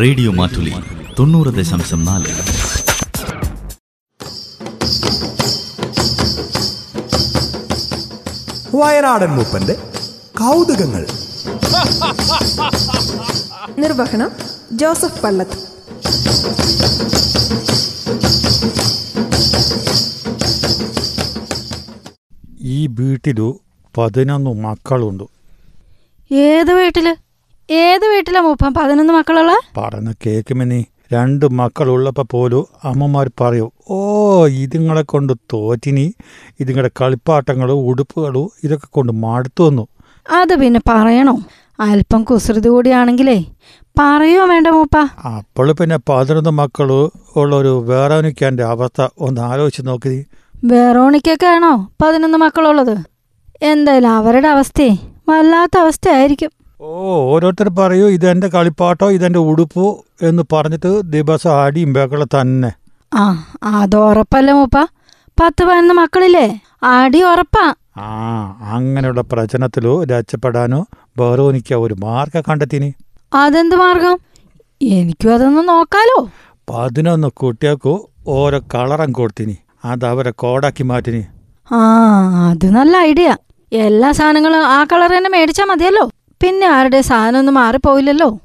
Radio Mattoli തൊണ്ണൂറ് ദശാംശം നാല്. വയനാടൻ മൂപ്പന്റെ കൗതുകങ്ങൾ. നിർവഹണം ജോസഫ് പള്ളത്ത് ഈ വീട്ടിലു പതിനൊന്ന് മക്കളുണ്ട്. ഏത് വീട്ടിൽ? ഏത് വീട്ടിലാ മൂപ്പൻ പതിനൊന്ന് മക്കളുള്ള? പറഞ്ഞ കേക്കുമെനി രണ്ട് മക്കളുള്ളപ്പോൾ പോലും അമ്മമാർ പറയും ഓ ഇതുങ്ങളെ കൊണ്ട് തോറ്റിനി. ഇതുങ്ങളുടെ കളിപ്പാട്ടങ്ങളും ഉടുപ്പുകളും ഇതൊക്കെ കൊണ്ട് മടുത്തു വന്നു. അത് പിന്നെ പറയണോ? അല്പം കുസൃതി കൂടിയാണെങ്കിലേ. പറയോ വേണ്ട മൂപ്പ? അപ്പോൾ പിന്നെ പതിനൊന്ന് മക്കൾ ഉള്ളൊരു വേറോനിക്കാന്റെ അവസ്ഥ ഒന്ന് ആലോചിച്ച് നോക്കി. വേറോണിക്കൊക്കെ ആണോ പതിനൊന്ന് മക്കളുള്ളത്? എന്തായാലും അവരുടെ അവസ്ഥയെ വല്ലാത്ത അവസ്ഥയായിരിക്കും. ഓ ഓരോരുത്തർ പറയൂ ഇതെന്റെ കളിപ്പാട്ടോ ഇതെന്റെ ഉടുപ്പോ എന്ന് പറഞ്ഞിട്ട് ദിവസം അടിയും ബഹളം തന്നെ. ആ അത് ഉറപ്പല്ലേ മൂപ്പ? പത്ത് പതിനൊന്ന് മക്കളില്ലേ? ആടി ഉറപ്പാ. ആ അങ്ങനെയുള്ള പ്രചനത്തിലോ രക്ഷപ്പെടാനോ വേറോനിക്ക ഒരു മാർഗം കണ്ടെത്തിനി. അതെന്ത് മാർഗം എനിക്കും അതൊന്ന് നോക്കാലോ. പതിനൊന്ന് കുട്ടികൾക്കോ ഓരോ കളറും കൊടുത്തിനി. അത് അവരെ കോടാക്കി മാറ്റിനി. ആ അത് നല്ല ഐഡിയ. എല്ലാ സാധനങ്ങളും ആ കളർ തന്നെ മേടിച്ചാൽ മതിയല്ലോ. പിന്നെ ആരുടെ സാധനം ഒന്നും മാറിപ്പോയില്ലല്ലോ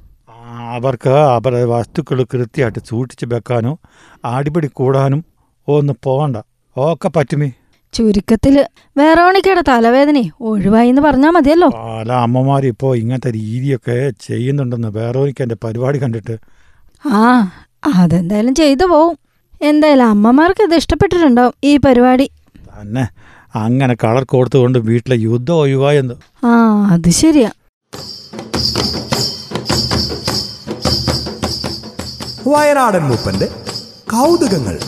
അവർക്ക് അവരുടെ വസ്തുക്കൾ കൃത്യമായിട്ട് സൂക്ഷിച്ച് വെക്കാനോ അടിപിടി കൂടാനും ഒന്ന് പോകണ്ട. ഒക്കെ പറ്റുമേ? ചുരുക്കത്തിൽ വേറോണിക്കയുടെ തലവേദന ഒഴിവായി എന്ന് പറഞ്ഞാൽ മതിയല്ലോ. പല അമ്മമാർ ഇപ്പോ ഇങ്ങനത്തെ രീതിയൊക്കെ ചെയ്യുന്നുണ്ടെന്ന് വെറോണിക്കന്റെ പരിപാടി കണ്ടിട്ട്. ആ അതെന്തായാലും ചെയ്തു പോവും. എന്തായാലും അമ്മമാർക്ക് ഇത് ഇഷ്ടപ്പെട്ടിട്ടുണ്ടാവും ഈ പരിപാടി. തന്നെ അങ്ങനെ കളർ കൊടുത്തുകൊണ്ട് വീട്ടിലെ യുദ്ധം ഒഴിവായെന്ന്. ആ അത് ശരിയാ. വയനാടൻ മൂപ്പന്റെ കൗതുകങ്ങൾ.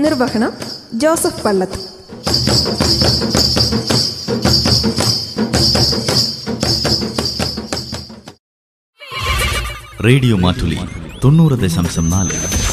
നിർവഹണം ജോസഫ് പള്ളത്ത് റേഡിയോ മാറ്റുലി തൊണ്ണൂറ് ദശാംശം നാല്.